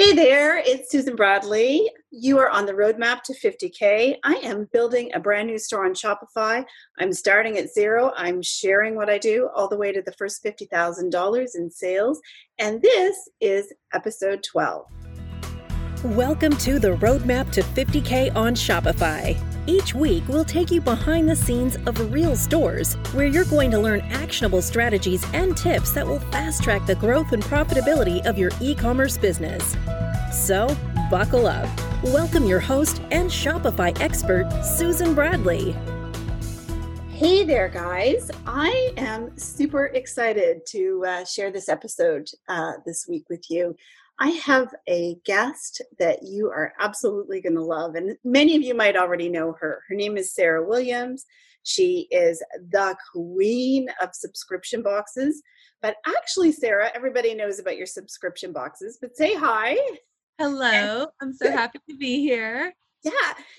Hey there, it's Susan Bradley. You are on the roadmap to 50K. I am building a brand new store on Shopify. I'm starting at zero. I'm sharing what I do all the way to the first $50,000 in sales. And this is episode 12. Welcome to the roadmap to 50K on Shopify. Each week, we'll take you behind the scenes of real stores where you're going to learn actionable strategies and tips that will fast track the growth and profitability of your e commerce business. So, buckle up. Welcome your host and Shopify expert, Susan Bradley. Hey there, guys. I am super excited to uh, share this episode uh, this week with you. I have a guest that you are absolutely going to love, and many of you might already know her. Her name is Sarah Williams. She is the queen of subscription boxes. But actually, Sarah, everybody knows about your subscription boxes, but say hi. Hello. I'm so happy to be here. Yeah.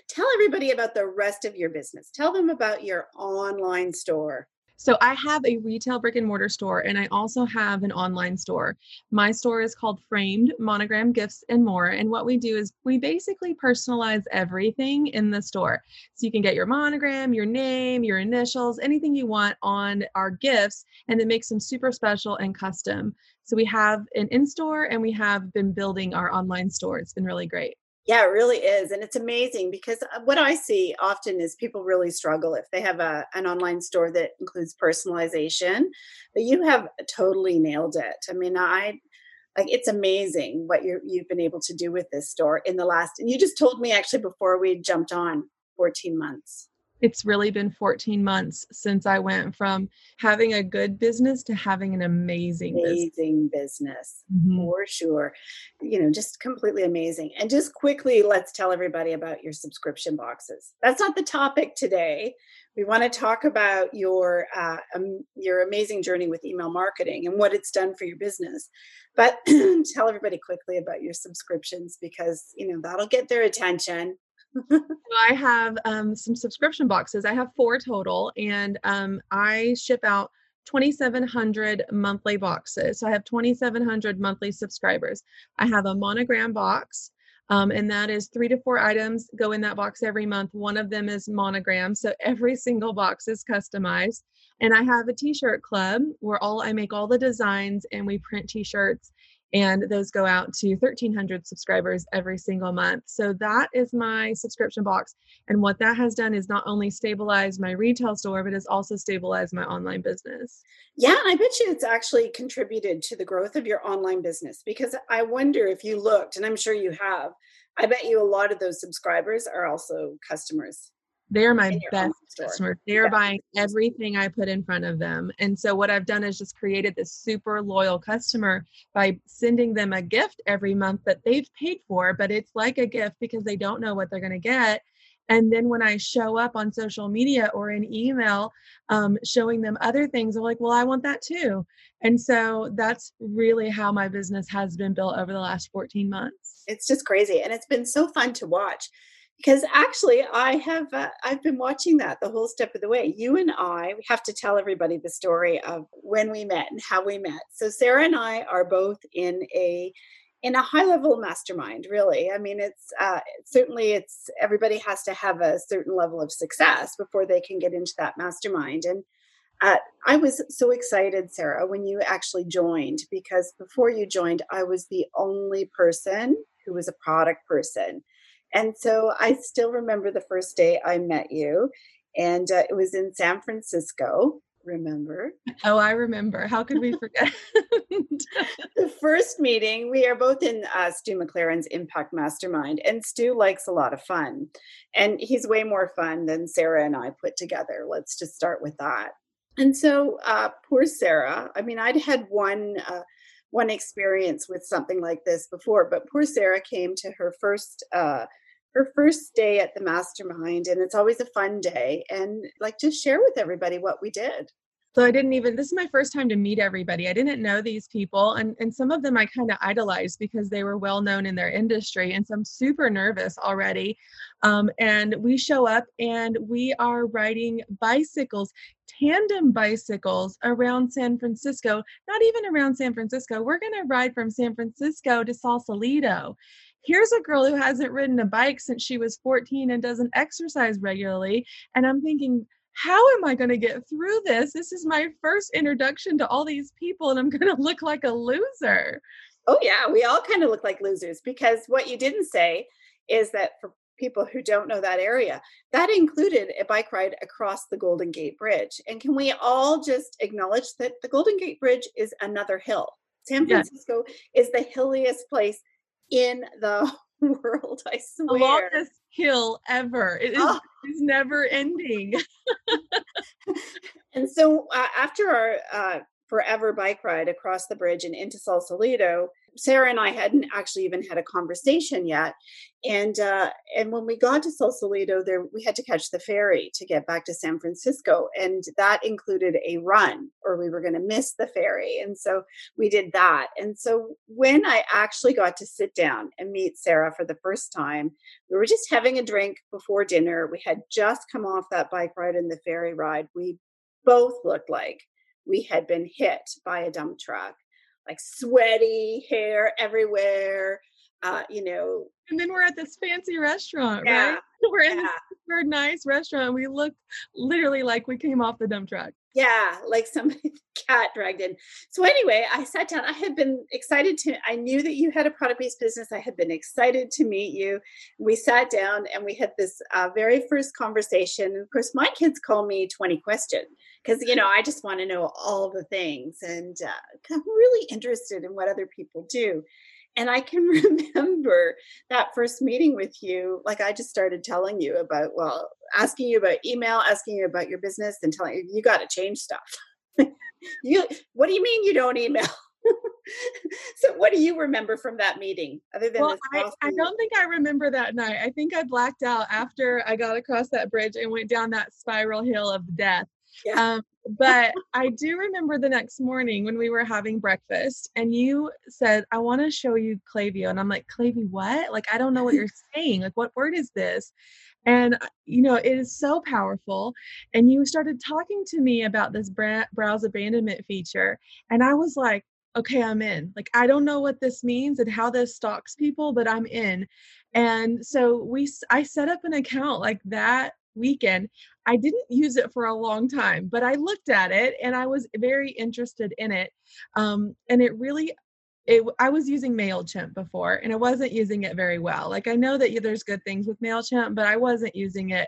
Tell everybody about the rest of your business. Tell them about your online store. So I have a retail brick and mortar store and I also have an online store. My store is called Framed Monogram Gifts and More. And what we do is we basically personalize everything in the store. So you can get your monogram, your name, your initials, anything you want on our gifts and it makes them super special and custom. So we have an in store and we have been building our online store. It's been really great. Yeah, it really is. And it's amazing because uh, what I see often is people really struggle if they have a, an online store that includes personalization, but you have totally nailed it. I mean, I like it's amazing what you you've been able to do with this store in the last and you just told me actually before we jumped on 14 months it's really been 14 months since I went from having a good business to having an amazing amazing business, business mm-hmm. for sure. You know, just completely amazing. And just quickly, let's tell everybody about your subscription boxes. That's not the topic today. We want to talk about your uh, um, your amazing journey with email marketing and what it's done for your business. But tell everybody quickly about your subscriptions because you know that'll get their attention so I have um, some subscription boxes. I have four total, and um, I ship out 2,700 monthly boxes. So I have 2,700 monthly subscribers. I have a monogram box. Um, and that is three to four items go in that box every month. One of them is monogram, so every single box is customized. And I have a t-shirt club where all I make all the designs and we print t-shirts and those go out to 1300 subscribers every single month. So that is my subscription box. And what that has done is not only stabilize my retail store but it's also stabilized my online business. Yeah i bet you it's actually contributed to the growth of your online business because i wonder if you looked and i'm sure you have i bet you a lot of those subscribers are also customers they're my best customers. They're yeah. buying everything I put in front of them. And so what I've done is just created this super loyal customer by sending them a gift every month that they've paid for, but it's like a gift because they don't know what they're going to get. And then when I show up on social media or an email um, showing them other things, they're like, well, I want that too. And so that's really how my business has been built over the last 14 months. It's just crazy. And it's been so fun to watch because actually i have uh, i've been watching that the whole step of the way. You and i we have to tell everybody the story of when we met and how we met. So sarah and i are both in a in a high level mastermind really. I mean it's uh, certainly it's everybody has to have a certain level of success before they can get into that mastermind. And uh, I was so excited, Sarah, when you actually joined because before you joined, I was the only person who was a product person. And so I still remember the first day I met you, and uh, it was in San Francisco. Remember? Oh, I remember. How could we forget? the first meeting, we are both in uh, Stu McLaren's Impact Mastermind, and Stu likes a lot of fun. And he's way more fun than Sarah and I put together. Let's just start with that. And so, uh, poor Sarah, I mean, I'd had one. Uh, one experience with something like this before, but poor Sarah came to her first uh, her first day at the mastermind and it's always a fun day and like just share with everybody what we did. So i didn't even this is my first time to meet everybody. I didn't know these people and and some of them i kind of idolized because they were well known in their industry and so i'm super nervous already um, and we show up and we are riding bicycles tandem bicycles around san francisco not even around san francisco we're going to ride from san francisco to sausalito here's a girl who hasn't ridden a bike since she was 14 and doesn't exercise regularly and i'm thinking how am I going to get through this? This is my first introduction to all these people, and I'm going to look like a loser. Oh, yeah, we all kind of look like losers because what you didn't say is that for people who don't know that area, that included a bike ride across the Golden Gate Bridge. And can we all just acknowledge that the Golden Gate Bridge is another hill? San Francisco yes. is the hilliest place in the world, I swear. The longest hill ever. It is, oh. is never ending. and so uh, after our uh, forever bike ride across the bridge and into Sausalito, Sarah and I hadn't actually even had a conversation yet, and uh, and when we got to Sausalito, there we had to catch the ferry to get back to San Francisco, and that included a run, or we were going to miss the ferry, and so we did that. And so when I actually got to sit down and meet Sarah for the first time, we were just having a drink before dinner. We had just come off that bike ride and the ferry ride. We both looked like we had been hit by a dump truck like sweaty hair everywhere uh, you know. And then we're at this fancy restaurant, yeah, right? We're in yeah. this super nice restaurant. We look literally like we came off the dump truck. Yeah, like somebody cat dragged in. So anyway, I sat down. I had been excited to. I knew that you had a product-based business. I had been excited to meet you. We sat down and we had this uh, very first conversation. Of course, my kids call me Twenty Question because you know I just want to know all the things, and uh, I'm really interested in what other people do. And I can remember that first meeting with you. Like I just started telling you about, well, asking you about email, asking you about your business, and telling you you got to change stuff. you, what do you mean you don't email? so what do you remember from that meeting other than well, I, I, don't think i remember that night i think i blacked out after i got across that bridge and went down that spiral hill of death yeah. Um, but I do remember the next morning when we were having breakfast and you said, I want to show you Klaviyo. And I'm like, Klaviyo, what? Like, I don't know what you're saying. Like, what word is this? And, uh, you know, it is so powerful. And you started talking to me about this browse abandonment feature. And I was like, okay, I'm in. Like, I don't know what this means and how this stalks people, but I'm in. And so we, I set up an account like that weekend. I didn't use it for a long time, but I looked at it and I was very interested in it. Um, and it really, it, I was using MailChimp before and I wasn't using it very well. Like I know that there's good things with MailChimp, but I wasn't using it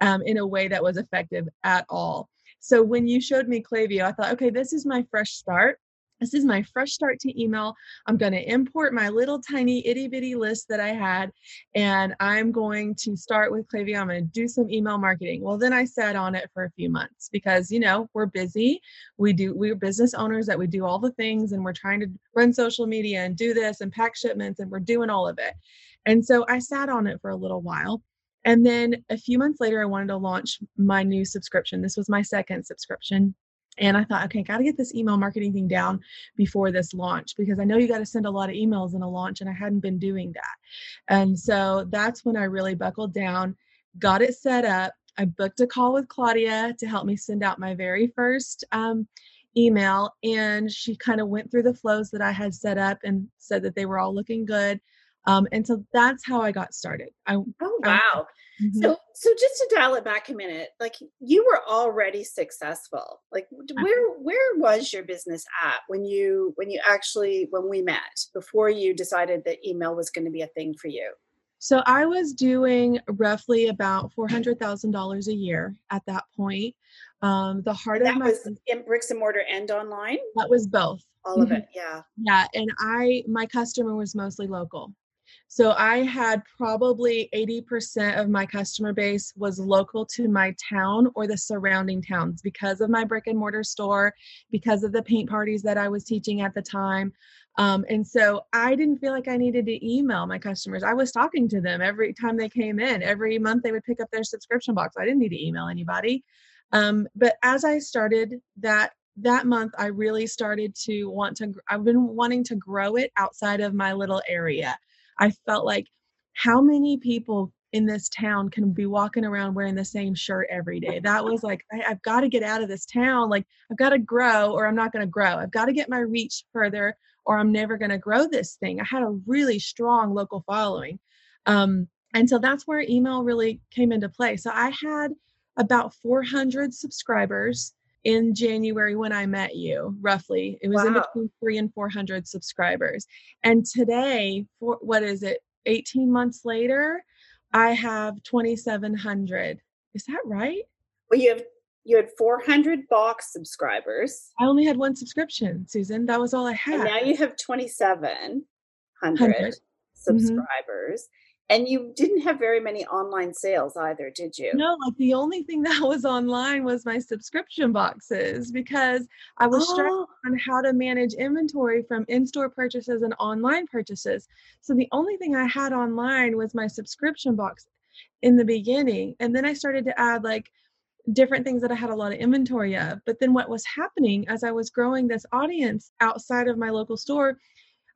um, in a way that was effective at all. So when you showed me Klaviyo, I thought, okay, this is my fresh start. This is my fresh start to email. I'm going to import my little tiny itty bitty list that I had, and I'm going to start with Klaviyo. I'm going to do some email marketing. Well, then I sat on it for a few months because, you know, we're busy. We do, we're business owners that we do all the things and we're trying to run social media and do this and pack shipments and we're doing all of it. And so I sat on it for a little while. And then a few months later, I wanted to launch my new subscription. This was my second subscription and I thought, okay, I got to get this email marketing thing down before this launch because I know you got to send a lot of emails in a launch, and I hadn't been doing that. And so that's when I really buckled down, got it set up. I booked a call with Claudia to help me send out my very first um, email, and she kind of went through the flows that I had set up and said that they were all looking good. Um, and so that's how I got started. I, oh wow! I, mm-hmm. So so just to dial it back a minute, like you were already successful. Like where where was your business at when you when you actually when we met before you decided that email was going to be a thing for you? So I was doing roughly about four hundred thousand dollars a year at that point. Um, the heart and of my was in bricks and mortar and online. That was both. All of mm-hmm. it, yeah. Yeah, and I my customer was mostly local. So I had probably 80% of my customer base was local to my town or the surrounding towns because of my brick and mortar store, because of the paint parties that I was teaching at the time. Um, and so I didn't feel like I needed to email my customers. I was talking to them every time they came in. Every month they would pick up their subscription box. I didn't need to email anybody. Um, but as I started that that month, I really started to want to. I've been wanting to grow it outside of my little area. I felt like how many people in this town can be walking around wearing the same shirt every day. That was like, I, have got to get out of this town. Like, I've got to grow or I'm not going to grow. I've got to get my reach further or I'm never going to grow this thing. I had a really strong local following. Um, and so that's where email really came into play. So I had about 400 subscribers in January when I met you, roughly. It was wow. in between three and 400 subscribers. And today, for what is it, 18 months later, I have 2,700. Is that right? Well, you have you had 400 box subscribers. I only had one subscription, Susan. That was all I had. And now you have 2,700 mm-hmm. subscribers. And you didn't have very many online sales either, did you? No, like the only thing that was online was my subscription boxes because I was oh. struggling on how to manage inventory from in store purchases and online purchases. So the only thing I had online was my subscription box in the beginning. And then I started to add like different things that I had a lot of inventory of. But then what was happening as I was growing this audience outside of my local store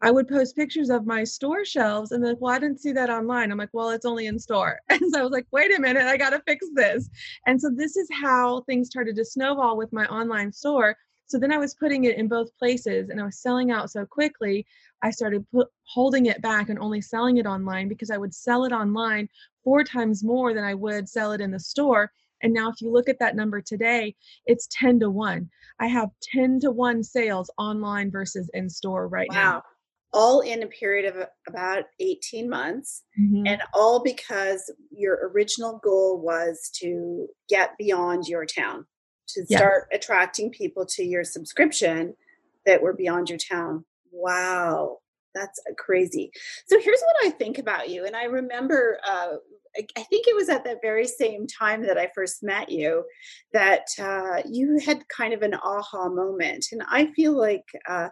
I would post pictures of my store shelves and then, well, I didn't see that online. I'm like, well, it's only in store. And so I was like, wait a minute, I got to fix this. And so this is how things started to snowball with my online store. So then I was putting it in both places and I was selling out so quickly. I started put, holding it back and only selling it online because I would sell it online four times more than I would sell it in the store. And now, if you look at that number today, it's 10 to 1. I have 10 to 1 sales online versus in store right wow. now all in a period of about 18 months mm-hmm. and all because your original goal was to get beyond your town to start attracting people to your subscription that were beyond your town. Wow that's crazy. So here's what i think about you and i remember uh, i think it was at that very same time that i first met you that uh, you had kind of an aha moment and i feel like uh,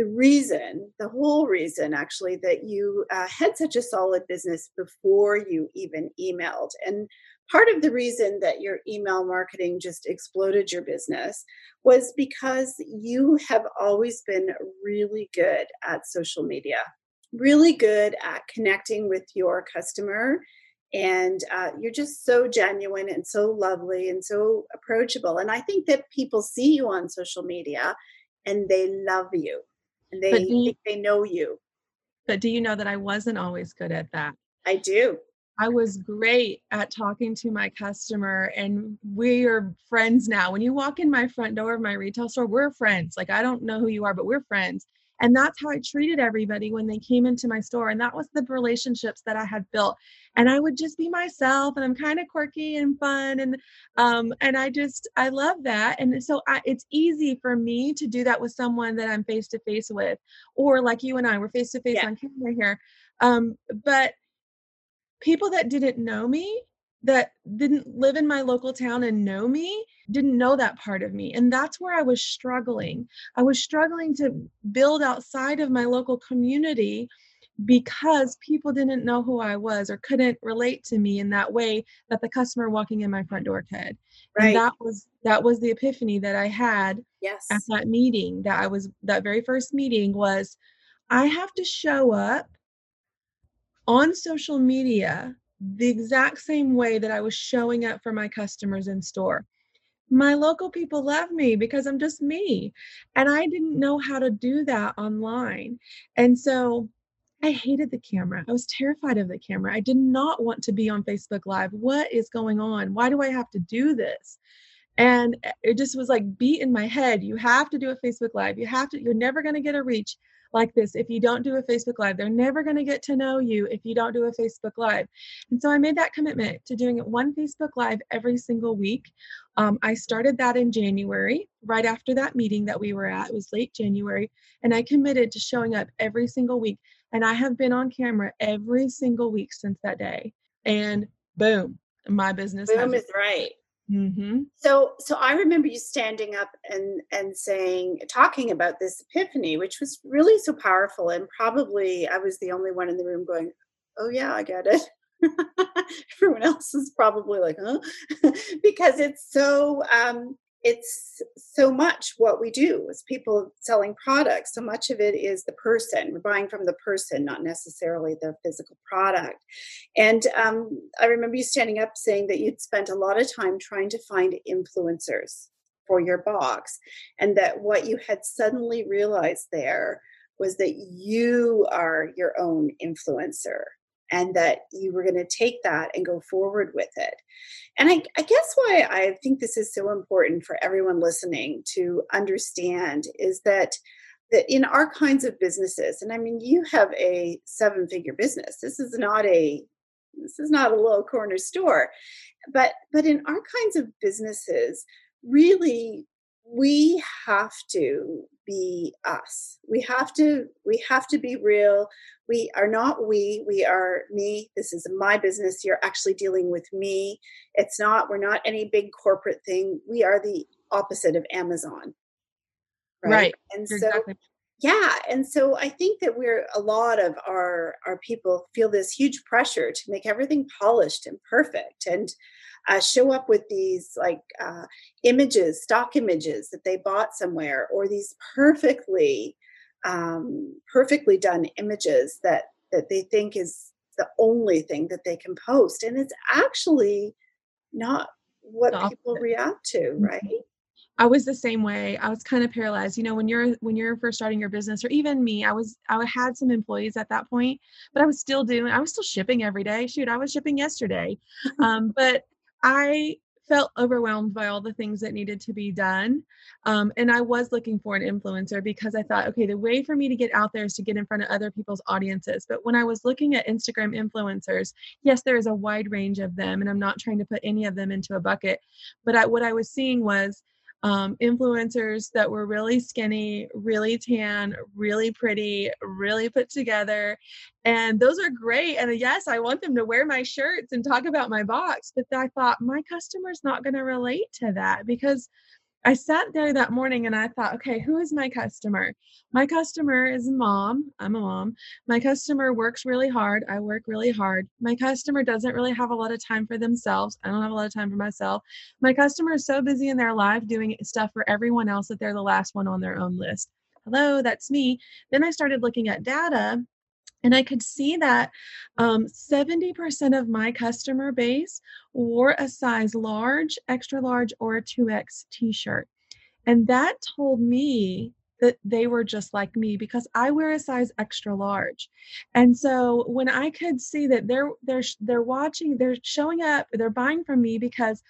the reason, the whole reason actually, that you uh, had such a solid business before you even emailed. And part of the reason that your email marketing just exploded your business was because you have always been really good at social media, really good at connecting with your customer. And uh, you're just so genuine and so lovely and so approachable. And I think that people see you on social media and they love you and they you, they know you. But do you know that I wasn't always good at that? I do. I was great at talking to my customer, and we are friends now. When you walk in my front door of my retail store, we're friends. Like, I don't know who you are, but we're friends. And that's how I treated everybody when they came into my store. And that was the relationships that I had built. And I would just be myself and I'm kind of quirky and fun. And um, and I just I love that. And so I, it's easy for me to do that with someone that I'm face to face with, or like you and I, we're face to face on camera here. Um, but people that didn't know me that didn't live in my local town and know me didn't know that part of me. And that's where I was struggling. I was struggling to build outside of my local community because people didn't know who I was or couldn't relate to me in that way that the customer walking in my front door could. Right. And that was that was the epiphany that I had yes. at that meeting. That I was that very first meeting was I have to show up on social media the exact same way that I was showing up for my customers in store. My local people love me because I'm just me. And I didn't know how to do that online. And so I hated the camera. I was terrified of the camera. I did not want to be on Facebook Live. What is going on? Why do I have to do this? And eh, it just was like beat in my head. You have to do a Facebook Live. You have to, you're never going to get a reach like this if you don't do a Facebook Live. They're never going to get to know you if you don't do a Facebook Live. And so I made that commitment to doing one Facebook Live every single week. Um, I started that in January, right after that meeting that we were at. It was late January. And I committed to showing up every single week. And I have been on camera every single week since that day. And boom, my business. Boom is right. Mm-hmm. So, so I remember you standing up and and saying, talking about this epiphany, which was really so powerful, and probably I was the only one in the room going, "Oh yeah, I get it." Everyone else is probably like, huh? because it's so um, it's so much what we do as people selling products. So much of it is the person. We're buying from the person, not necessarily the physical product. And um, I remember you standing up saying that you'd spent a lot of time trying to find influencers for your box, and that what you had suddenly realized there was that you are your own influencer and that you were going to take that and go forward with it. And I, I, guess why I think this is so important for everyone listening to understand is that that in our kinds of businesses, and I mean, you have a seven-figure business. This is not a this is not a little corner store, but but in our kinds of businesses, really we have to be us. We have to we have to be real. We are not we we are me. This is my business. You're actually dealing with me. It's not we're not any big corporate thing. We are the opposite of amazon right, right. and so exactly. Yeah and so i think that we're a lot of our our people feel this huge pressure to make everything polished and perfect and uh, show up with these like uh, images, stock images that they bought somewhere, or these perfectly, um, perfectly done images that that they think is the only thing that they can post, and it's actually not what Stop people it. react to, mm-hmm. right? I was the same way. I was kind of paralyzed. You know, when you're when you're first starting your business, or even me, I was I had some employees at that point, but I was still doing. I was still shipping every day. Shoot, I was shipping yesterday, um, but I felt overwhelmed by all the things that needed to be done. Um, and I was looking for an influencer because I thought, okay, the way for me to get out there is to get in front of other people's audiences. But when I was looking at Instagram influencers, yes, there is a wide range of them, and I'm not trying to put any of them into a bucket. But I, what I was seeing was um, influencers that were really skinny, really tan, really pretty, really put together. And those are great. And yes, I want them to wear my shirts and talk about my box. But I thought my customer's not going to relate to that because I sat there that morning and I thought, okay, who is my customer? My customer is a mom. I'm a mom. My customer works really hard. I work really hard. My customer doesn't really have a lot of time for themselves. I don't have a lot of time for myself. My customer is so busy in their life doing stuff for everyone else that they're the last one on their own list. Hello, that's me. Then I started looking at data and I could see that um, 70% of my customer base wore a size large, extra large, or a 2X t shirt. And that told me that they were just like me because I wear a size extra large. And so when I could see that they're they're they're watching, they're showing up, they're buying from me because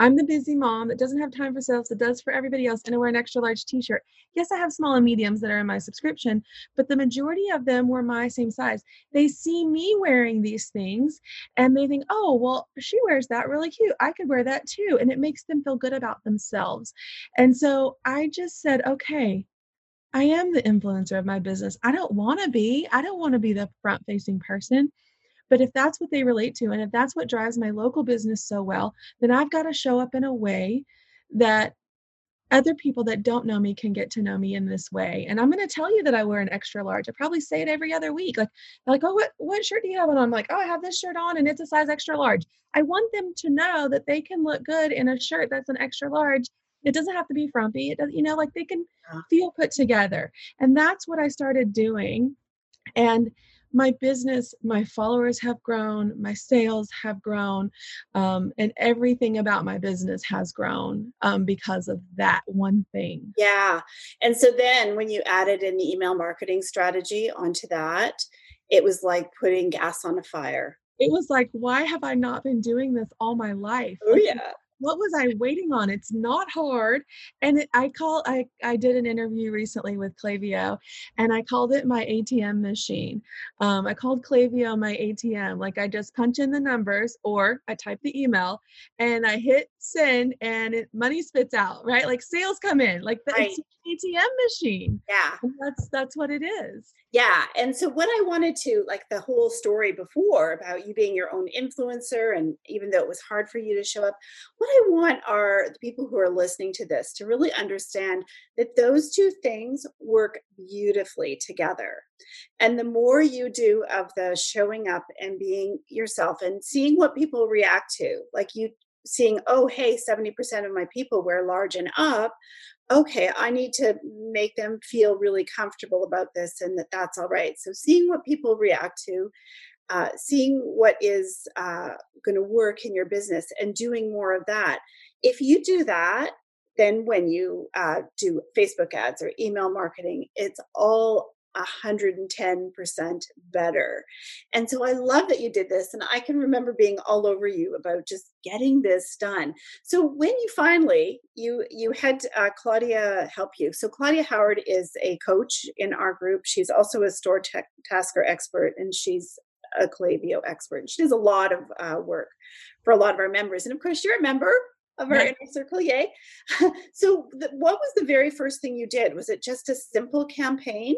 I'm the busy mom that doesn't have time for sales, that does for everybody else, and I wear an extra large t shirt. Yes, I have small and mediums that are in my subscription, but the majority of them were my same size. They see me wearing these things and they think, oh, well, she wears that really cute. I could wear that too. And it makes them feel good about themselves. And so I just said, okay, I am the influencer of my business. I don't want to be. I don't want to be the front facing person. But if that's what they relate to, and if that's what drives my local business so well, then I've got to show up in a way that other people that don't know me can get to know me in this way. And I'm going to tell you that I wear an extra large. I probably say it every other week. Like, like, oh, what what shirt do you have on? I'm like, oh, I have this shirt on, and it's a size extra large. I want them to know that they can look good in a shirt that's an extra large. It doesn't have to be frumpy. It does, you know, like they can feel put together. And that's what I started doing. And my business, my followers have grown, my sales have grown, um, and everything about my business has grown um, because of that one thing. Yeah. And so then when you added an email marketing strategy onto that, it was like putting gas on a fire. It was like, why have I not been doing this all my life? Oh, yeah what was I waiting on? It's not hard. And it, I call I I did an interview recently with Klaviyo, and I called it my ATM machine. Um, I called Klaviyo my ATM. Like I just punch in the numbers, or I type the email, and I hit send, and it, money spits out. Right, like sales come in. Like the right. ATM machine. Yeah, and that's that's what it is. Yeah, and so what I wanted to like the whole story before about you being your own influencer, and even though it was hard for you to show up, what I want are the people who are listening to this to really understand that those two things work beautifully together. And the more you do of the showing up and being yourself and seeing what people react to, like you seeing, oh, hey, 70% of my people wear large and up. Okay, I need to make them feel really comfortable about this and that that's all right. So, seeing what people react to, uh, seeing what is uh, going to work in your business and doing more of that. If you do that, then when you uh, do Facebook ads or email marketing, it's all 110% better. And so I love that you did this. And I can remember being all over you about just getting this done. So when you finally, you, you had uh, Claudia help you. So Claudia Howard is a coach in our group. She's also a store tech tasker expert and she's a Klaviyo expert. She does a lot of uh, work for a lot of our members. And of course, you're a member of our inner circle yay so the, what was the very first thing you did was it just a simple campaign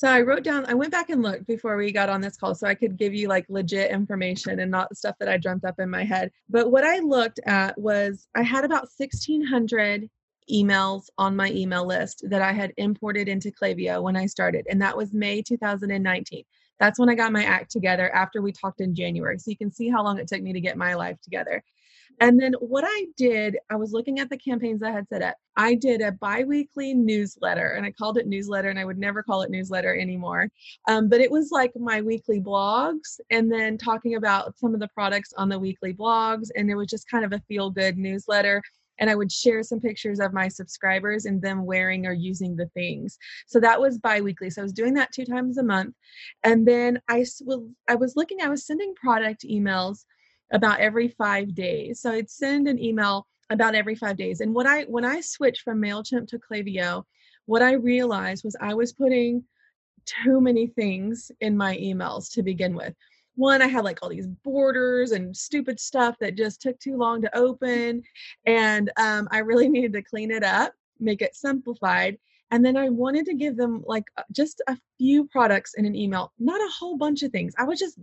so I wrote down, I went back and looked before we got on this call so I could give you like legit information and not stuff that I dreamt up in my head. But what I looked at was I had about 1,600 emails on my email list that I had imported into Klaviyo when I started, and that was May 2019. That's when I got my act together after we talked in January. So you can see how long it took me to get my life together. And then what I did, I was looking at the campaigns I had set up. I did a biweekly newsletter and I called it newsletter and I would never call it newsletter anymore. Um, but it was like my weekly blogs and then talking about some of the products on the weekly blogs. And it was just kind of a feel good newsletter and I would share some pictures of my subscribers and them wearing or using the things. So that was biweekly. So I was doing that two times a month. And then I was I was looking, I was sending product emails about every five days. So I'd send an email about every five days. And what I when I switched from MailChimp to Klaviyo, what I realized was I was putting too many things in my emails to begin with. One, I had like all these borders and stupid stuff that just took too long to open. And um, I really needed to clean it up, make it simplified. And then I wanted to give them like uh, just a few products in an email, not a whole bunch of things. I was just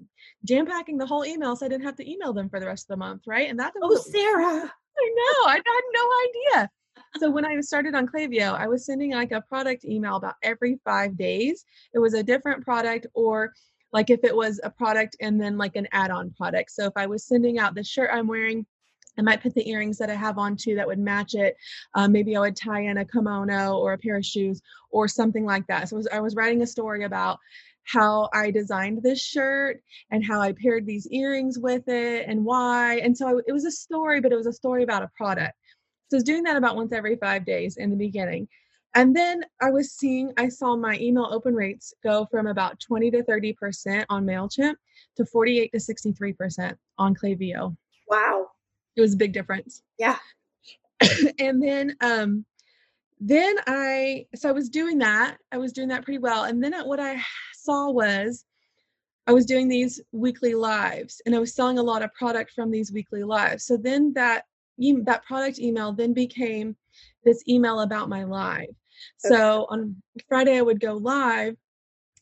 jam packing the whole email so I didn't have to email them for the rest of the month, right? And that's oh, Sarah. I know. I had no idea. So when I started on Klaviyo, I was sending like a product email about every five days. It was a different product, or like if it was a product and then like an add-on product. So if I was sending out the shirt I'm wearing I might put the earrings that I have on too that would match it. Um, maybe I would tie in a kimono or a pair of shoes or something like that. So I was, I was writing a story about how I designed this shirt and how I paired these earrings with it and why. And so I, it was a story, but it was a story about a product. So I was doing that about once every five days in the beginning. And then I was seeing, I saw my email open rates go from about 20 to 30% on MailChimp to 48 to 63% on Klaviyo. Wow it was a big difference. Yeah. And then um then i so i was doing that i was doing that pretty well and then what i saw was i was doing these weekly lives and i was selling a lot of product from these weekly lives. So then that that product email then became this email about my live okay. so on friday i would go live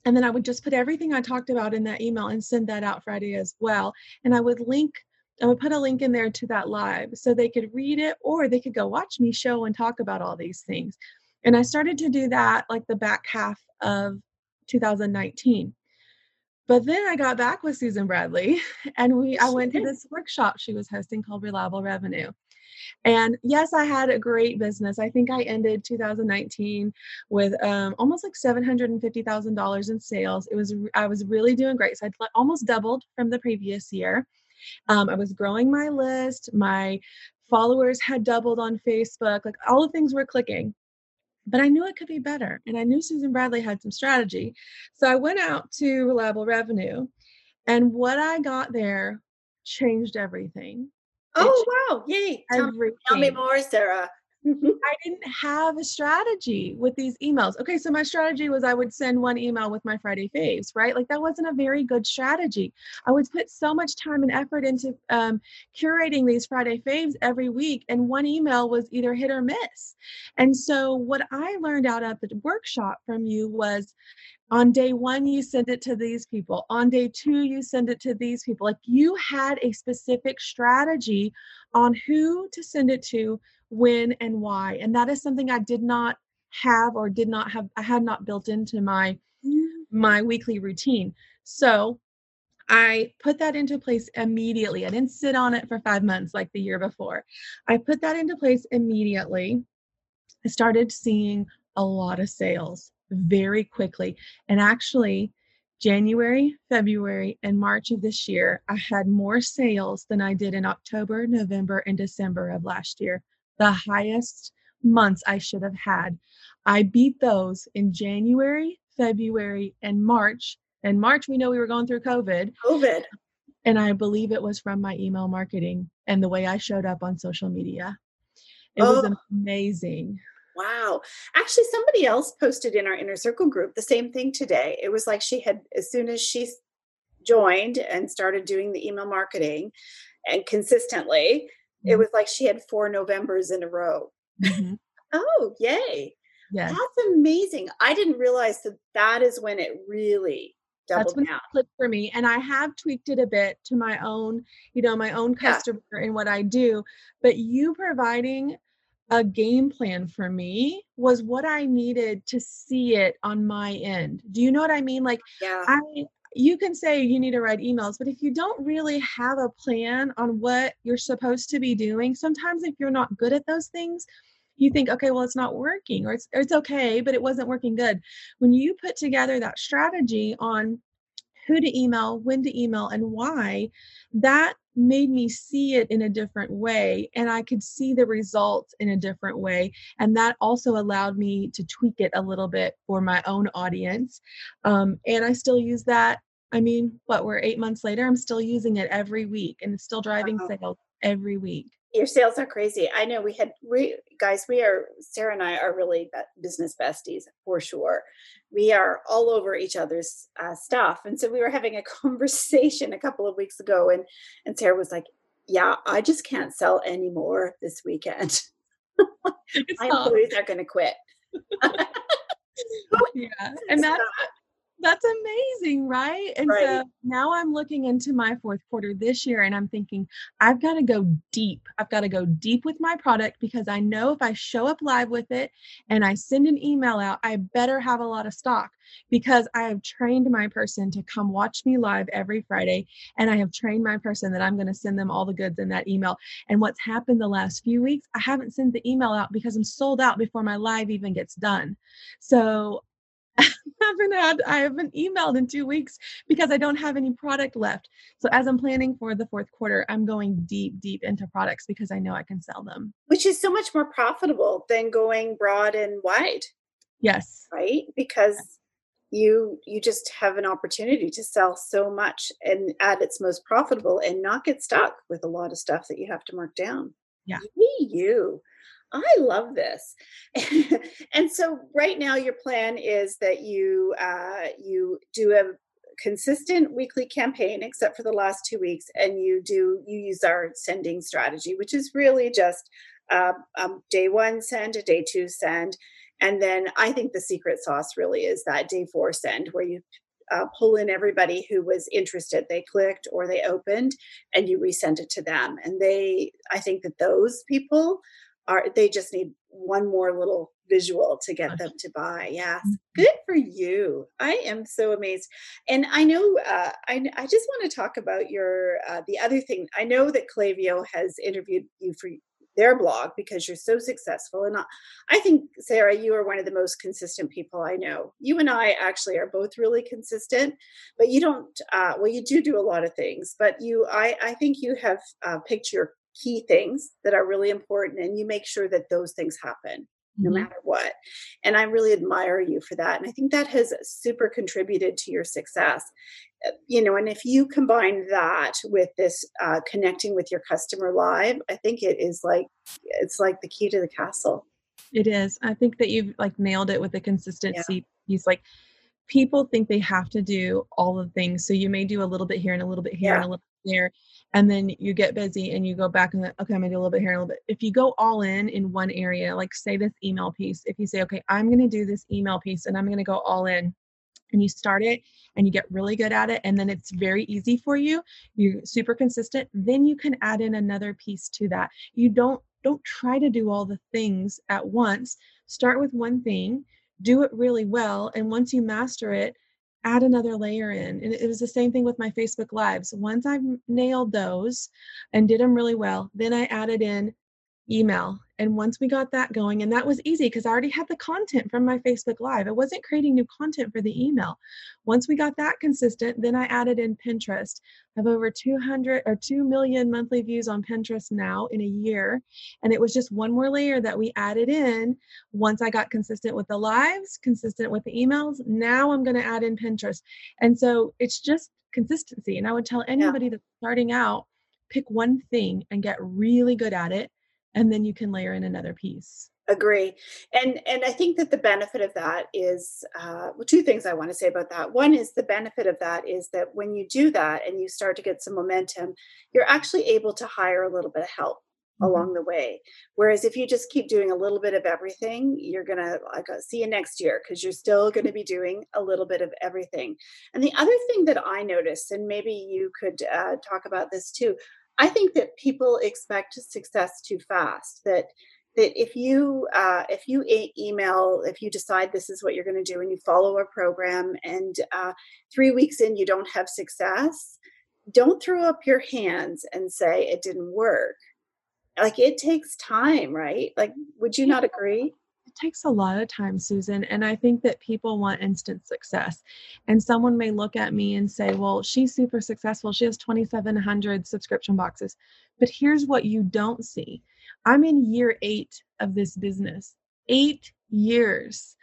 and then i would just put everything i talked about in that email and send that out friday as well and i would link I would put a link in there to that live so they could read it or they could go watch me show and talk about all these things. And I started to do that like the back half of 2019. But then I got back with Susan Bradley and we I went to this workshop she was hosting called Reliable Revenue. And yes, I had a great business. I think I ended 2019 with um, almost like $750,000 in sales. It was I was really doing great. So I almost doubled from the previous year. Um, I was growing my list. My followers had doubled on Facebook. Like all the things were clicking. But I knew it could be better. And I knew Susan Bradley had some strategy. So I went out to Reliable Revenue. And what I got there changed everything. Oh, wow. Yay. Tell, tell me more, Sarah. I didn't have a strategy with these emails. Okay, so my strategy was I would send one email with my Friday faves, right? Like that wasn't a very good strategy. I would put so much time and effort into um, curating these Friday faves every week, and one email was either hit or miss. And so, what I learned out of the workshop from you was on day one you send it to these people on day two you send it to these people like you had a specific strategy on who to send it to when and why and that is something i did not have or did not have i had not built into my mm. my weekly routine so I put that into place immediately. I didn't sit on it for five months like the year before. I put that into place immediately. I started seeing a lot of sales very quickly. And actually, January, February, and March of this year, I had more sales than I did in October, November, and December of last year the highest months I should have had. I beat those in January, February, and March. And March, we know we were going through COVID. COVID. And I believe it was from my email marketing and the way I showed up on social media. It oh. was amazing. Wow. Actually, somebody else posted in our inner circle group the same thing today. It was like she had, as soon as she joined and started doing the email marketing and consistently, it mm-hmm. was like she had four Novembers in a row. Mm-hmm. oh, yay. Yeah. That's amazing. I didn't realize that that is when it really doubled That's when down. it clicked for me. And I have tweaked it a bit to my own, you know, my own customer yeah. and what I do. But you providing a game plan for me was what I needed to see it on my end. Do you know what I mean? Like yeah. I you can say you need to write emails, but if you don't really have a plan on what you're supposed to be doing, sometimes if you're not good at those things, you think, okay, well, it's not working or it's, or it's okay, but it wasn't working good. When you put together that strategy on who to email, when to email, and why, that made me see it in a different way and I could see the results in a different way. And that also allowed me to tweak it a little bit for my own audience. Um, and I still use that. I mean, what we're eight months later, I'm still using it every week and it's still driving wow. sales every week your sales are crazy. I know we had we guys, we are Sarah and I are really business besties for sure. We are all over each other's uh, stuff, and so we were having a conversation a couple of weeks ago, and and Sarah was like, "Yeah, I just can't sell anymore this weekend. My employees are going to quit." yeah, and that's that's amazing, right? And right. so now I'm looking into my fourth quarter this year and I'm thinking, I've got to go deep. I've got to go deep with my product because I know if I show up live with it and I send an email out, I better have a lot of stock because I have trained my person to come watch me live every Friday. And I have trained my person that I'm going to send them all the goods in that email. And what's happened the last few weeks, I haven't sent the email out because I'm sold out before my live even gets done. So haven't had I haven't emailed in two weeks because I don't have any product left. So as I'm planning for the fourth quarter, I'm going deep, deep into products because I know I can sell them. Which is so much more profitable than going broad and wide. Yes. Right? Because you you just have an opportunity to sell so much and at its most profitable and not get stuck with a lot of stuff that you have to mark down. Yeah. Me, you. I love this. and so right now your plan is that you uh, you do a consistent weekly campaign except for the last two weeks and you do you use our sending strategy which is really just uh, um, day one send a day two send and then i think the secret sauce really is that day four send where you uh, pull in everybody who was interested they clicked or they opened and you resend it to them and they i think that those people are they just need one more little visual to get them to buy yes. Mm-hmm. good for you. I am so amazed. And i know uh, I, I just want to talk about your uh, the other thing. I know that Klaviyo has interviewed you for their blog because you're so successful and i think sarah you are one of the most consistent people i know. You and i actually are both really consistent but you don't uh, well you do do a lot of things but you i i think you have uh, picked your key things that are really important and you make sure that those things happen no mm-hmm. matter what. And I really admire you for that. And I think that has super contributed to your success. you know, and if you combine that with this uh, connecting with your customer live, I think it is like it's like the key to the castle. It is. I think that you've like nailed it with the consistency. Yeah. He's like people think they have to do all the things. So you may do a little bit here and a little bit here yeah. and a little there. And then you get busy and you go back and okay, I'm gonna do a little bit here a little bit. If you go all in in one area, like say this email piece, if you say, okay, I'm gonna do this email piece and I'm gonna go all in, and you start it and you get really good at it and then it's very easy for you you're super consistent then you can add in another piece to that you don't don't try to do all the things at once start with one thing do it really well and once you master it add another layer in and it was the same thing with my facebook lives once i nailed those and did them really well then i added in email. And once we got that going, and that was easy because I already had the content from my Facebook Live. I wasn't creating new content for the email. Once we got that consistent, then I added in Pinterest. I have over 200 or 2 million monthly views on Pinterest now in a year. And it was just one more layer that we added in once I got consistent with the lives, consistent with the emails. Now I'm going to add in Pinterest. And so it's just consistency. And I would tell anybody yeah. that's starting out, pick one thing and get really good at it and then you can layer in another piece. Agree and and i think that the benefit of that is uh, well, two things i want to say about that. One is the benefit of that is that when you do that and you start to get some momentum you're actually able to hire a little bit of help mm-hmm. along the way. Whereas if you just keep doing a little bit of everything you're gonna like uh, see you next year because you're still going to be doing a little bit of everything. And the other thing that i noticed and maybe you could uh, talk about this too I think that people expect success too fast. That that if you uh, if you email if you decide this is what you're going to do and you follow a program and uh, three weeks in you don't have success, don't throw up your hands and say it didn't work. Like it takes time, right? Like, would you not agree? Takes a lot of time, Susan. And I think that people want instant success. And someone may look at me and say, well, she's super successful. She has 2,700 subscription boxes. But here's what you don't see I'm in year eight of this business, eight years.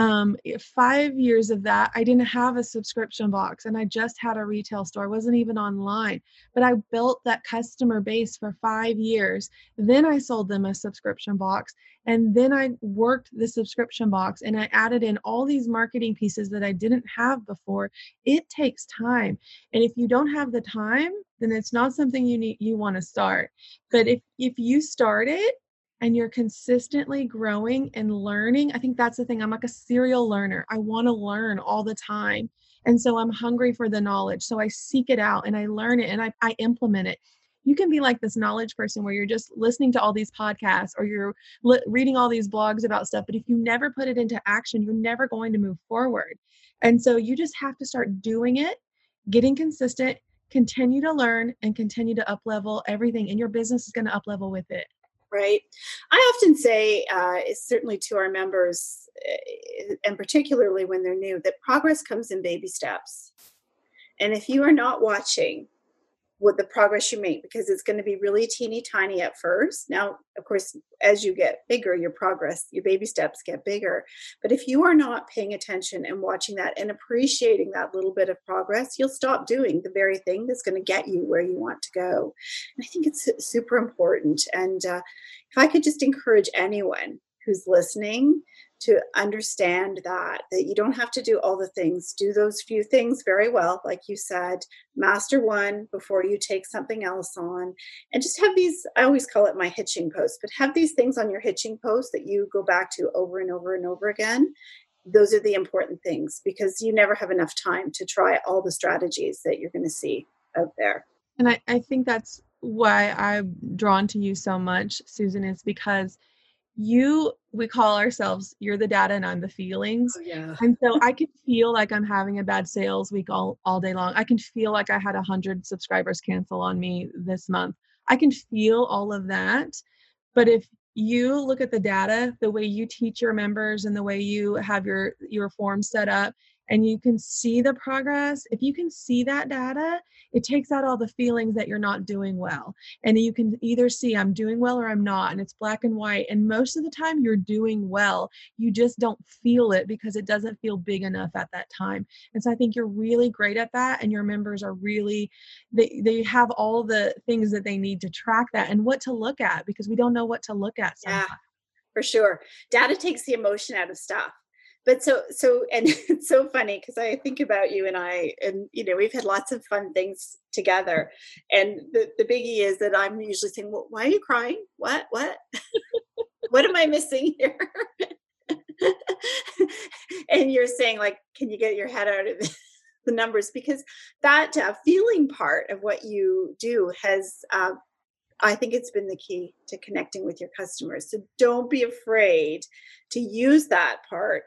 Um, five years of that, I didn't have a subscription box and I just had a retail store. I wasn't even online, but I built that customer base for five years. Then I sold them a subscription box and then I worked the subscription box and I added in all these marketing pieces that I didn't have before. It takes time. And if you don't have the time, then it's not something you need you want to start. But if if you start it and you're consistently growing and learning, I think that's the thing. I'm like a serial learner. I want to learn all the time. And so I'm hungry for the knowledge. So I seek it out and I learn it and I, I implement it. You can be like this knowledge person where you're just listening to all these podcasts or you're li- reading all these blogs about stuff. But if you never put it into action, you're never going to move forward. And so you just have to start doing it, getting consistent, continue to learn, and continue to up level everything. And your business is going to up level with it right? I often say, uh, certainly to our members, uh, and particularly when they're new, that progress comes in baby steps. And if you are not watching with the progress you make because it's going to be really teeny tiny at first. Now, of course, as you get bigger, your progress, your baby steps get bigger. But if you are not paying attention and watching that and appreciating that little bit of progress, you'll stop doing the very thing that's going to get you where you want to go. And I think it's super important. And uh, if I could just encourage anyone who's listening to understand that that you don't have to do all the things. Do those few things very well like you said master one before you take something else on and just have these i always call it my hitching post but have these things on your hitching post that you go back to over and over and over again. Those are the important things because you never have enough time to try all the strategies that you're going to see out there. And I, I think that's why i'm drawn to you so much susan is because you we call ourselves you're the data and i'm the feelings. Oh, yeah. and so i can feel like i'm having a bad sales week all, all day long. I can feel like i had a hundred subscribers cancel on me this month. I can feel all of that. But if you look at the data the way you teach your members and the way you have your your form set up and you can see the progress, if you can see that data, it takes out all the feelings that you're not doing well. And you can either see I'm doing well or I'm not, and it's black and white. And most of the time, you're doing well. You just don't feel it because it doesn't feel big enough at that time. And so I think you're really great at that, and your members are really, they, they have all the things that they need to track that and what to look at because we don't know what to look at sometimes. Yeah, for sure. Data takes the emotion out of stuff but so so and it's so funny because i think about you and i and you know we've had lots of fun things together. And the, the biggie is that i'm usually saying well why are you crying? What what? What am i missing here? And you're saying like can you get your head out of the numbers? Because that uh, feeling part of what you do has uh, I think it's been the key to connecting with your customers. So don't be afraid to use that part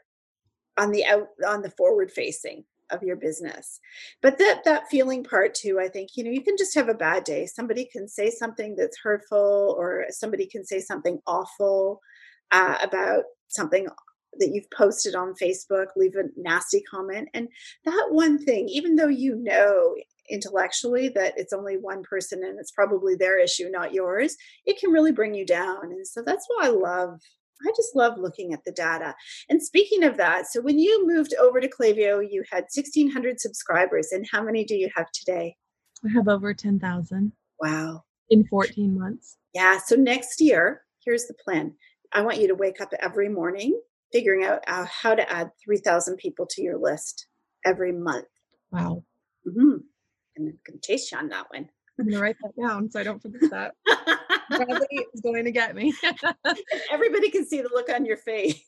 on the out on the forward facing of your business. But that that feeling part too i think you know you can just have a bad day. Somebody can say something that's hurtful or somebody can say something awful uh, about something that you've posted on facebook leave a nasty comment. And that one thing even though you know intellectually that it's only one person and it's probably their issue not yours it can really bring you down. And so that's why i love I just love looking at the data. And speaking of that, so when you moved over to Klaviyo, you had 1,600 subscribers. And how many do you have today? I have over 10,000. Wow. In 14 months. Yeah. So next year, here's the plan I want you to wake up every morning figuring out uh, how to add 3,000 people to your list every month. Wow. Mm-hmm. And I'm going to chase you on that one. I'm going to write that down so I don't forget that. Gravity is going to get me. Everybody can see the look on your face.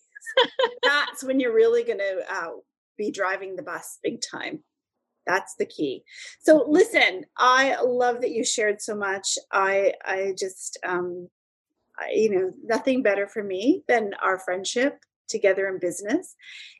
That's when you're really going to uh, be driving the bus big time. That's the key. So listen, I love that you shared so much. I I just um I, you know nothing better for me than our friendship together in business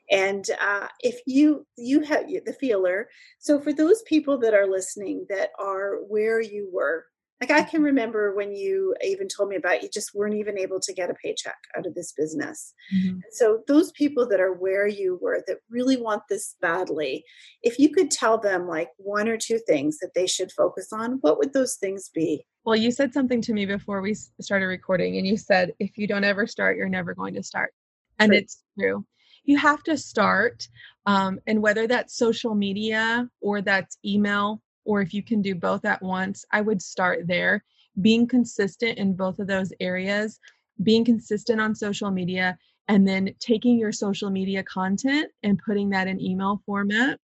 and uh, if you you have the feeler so for those people that are listening that are where you were like I can remember when you even told me about you just weren't even able to get a paycheck out of this business. Mm-hmm. So those people that are where you were that really want this badly, if you could tell them like one or two things that they should focus on, what would those things be? Well, you said something to me before we started recording and you said if you don't ever start, you're never going to start. And true. it's true. You have to start um, and whether that's social media or that's email or if you can do both at once, I would start there. Being consistent in both of those areas, being consistent on social media, and then taking your social media content and putting that in email format.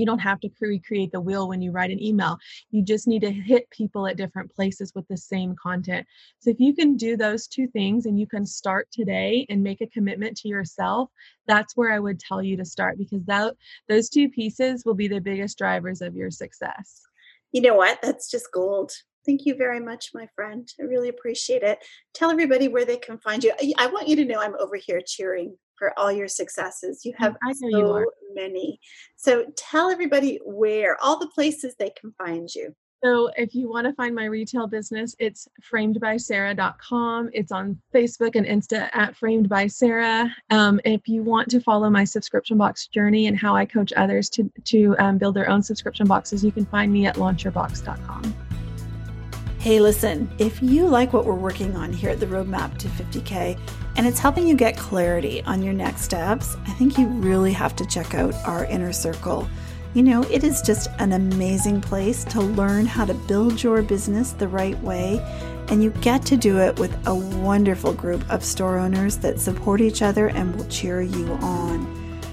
You don't have to recreate the wheel when you write an email. You just need to hit people at different places with the same content. So, if you can do those two things and you can start today and make a commitment to yourself, that's where I would tell you to start because that, those two pieces will be the biggest drivers of your success. You know what? That's just gold. Thank you very much, my friend. I really appreciate it. Tell everybody where they can find you. I want you to know I'm over here cheering for all your successes. You have I know so you many. So tell everybody where, all the places they can find you. So if you want to find my retail business, it's framedbysarah.com. It's on Facebook and Insta at Framed by Sarah. Um, if you want to follow my subscription box journey and how I coach others to, to um, build their own subscription boxes, you can find me at launchyourbox.com. Hey, listen, if you like what we're working on here at the Roadmap to 50K and it's helping you get clarity on your next steps, I think you really have to check out our inner circle. You know, it is just an amazing place to learn how to build your business the right way, and you get to do it with a wonderful group of store owners that support each other and will cheer you on.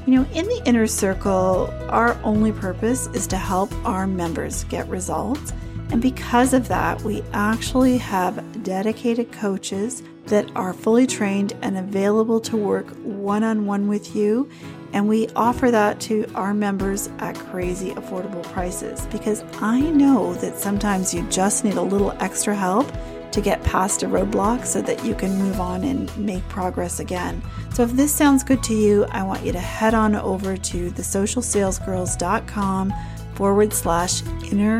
You know, in the inner circle, our only purpose is to help our members get results. And because of that, we actually have dedicated coaches that are fully trained and available to work one on one with you and we offer that to our members at crazy affordable prices because I know that sometimes you just need a little extra help to get past a roadblock so that you can move on and make progress again. So if this sounds good to you, I want you to head on over to thesocialsalesgirls.com forward slash inner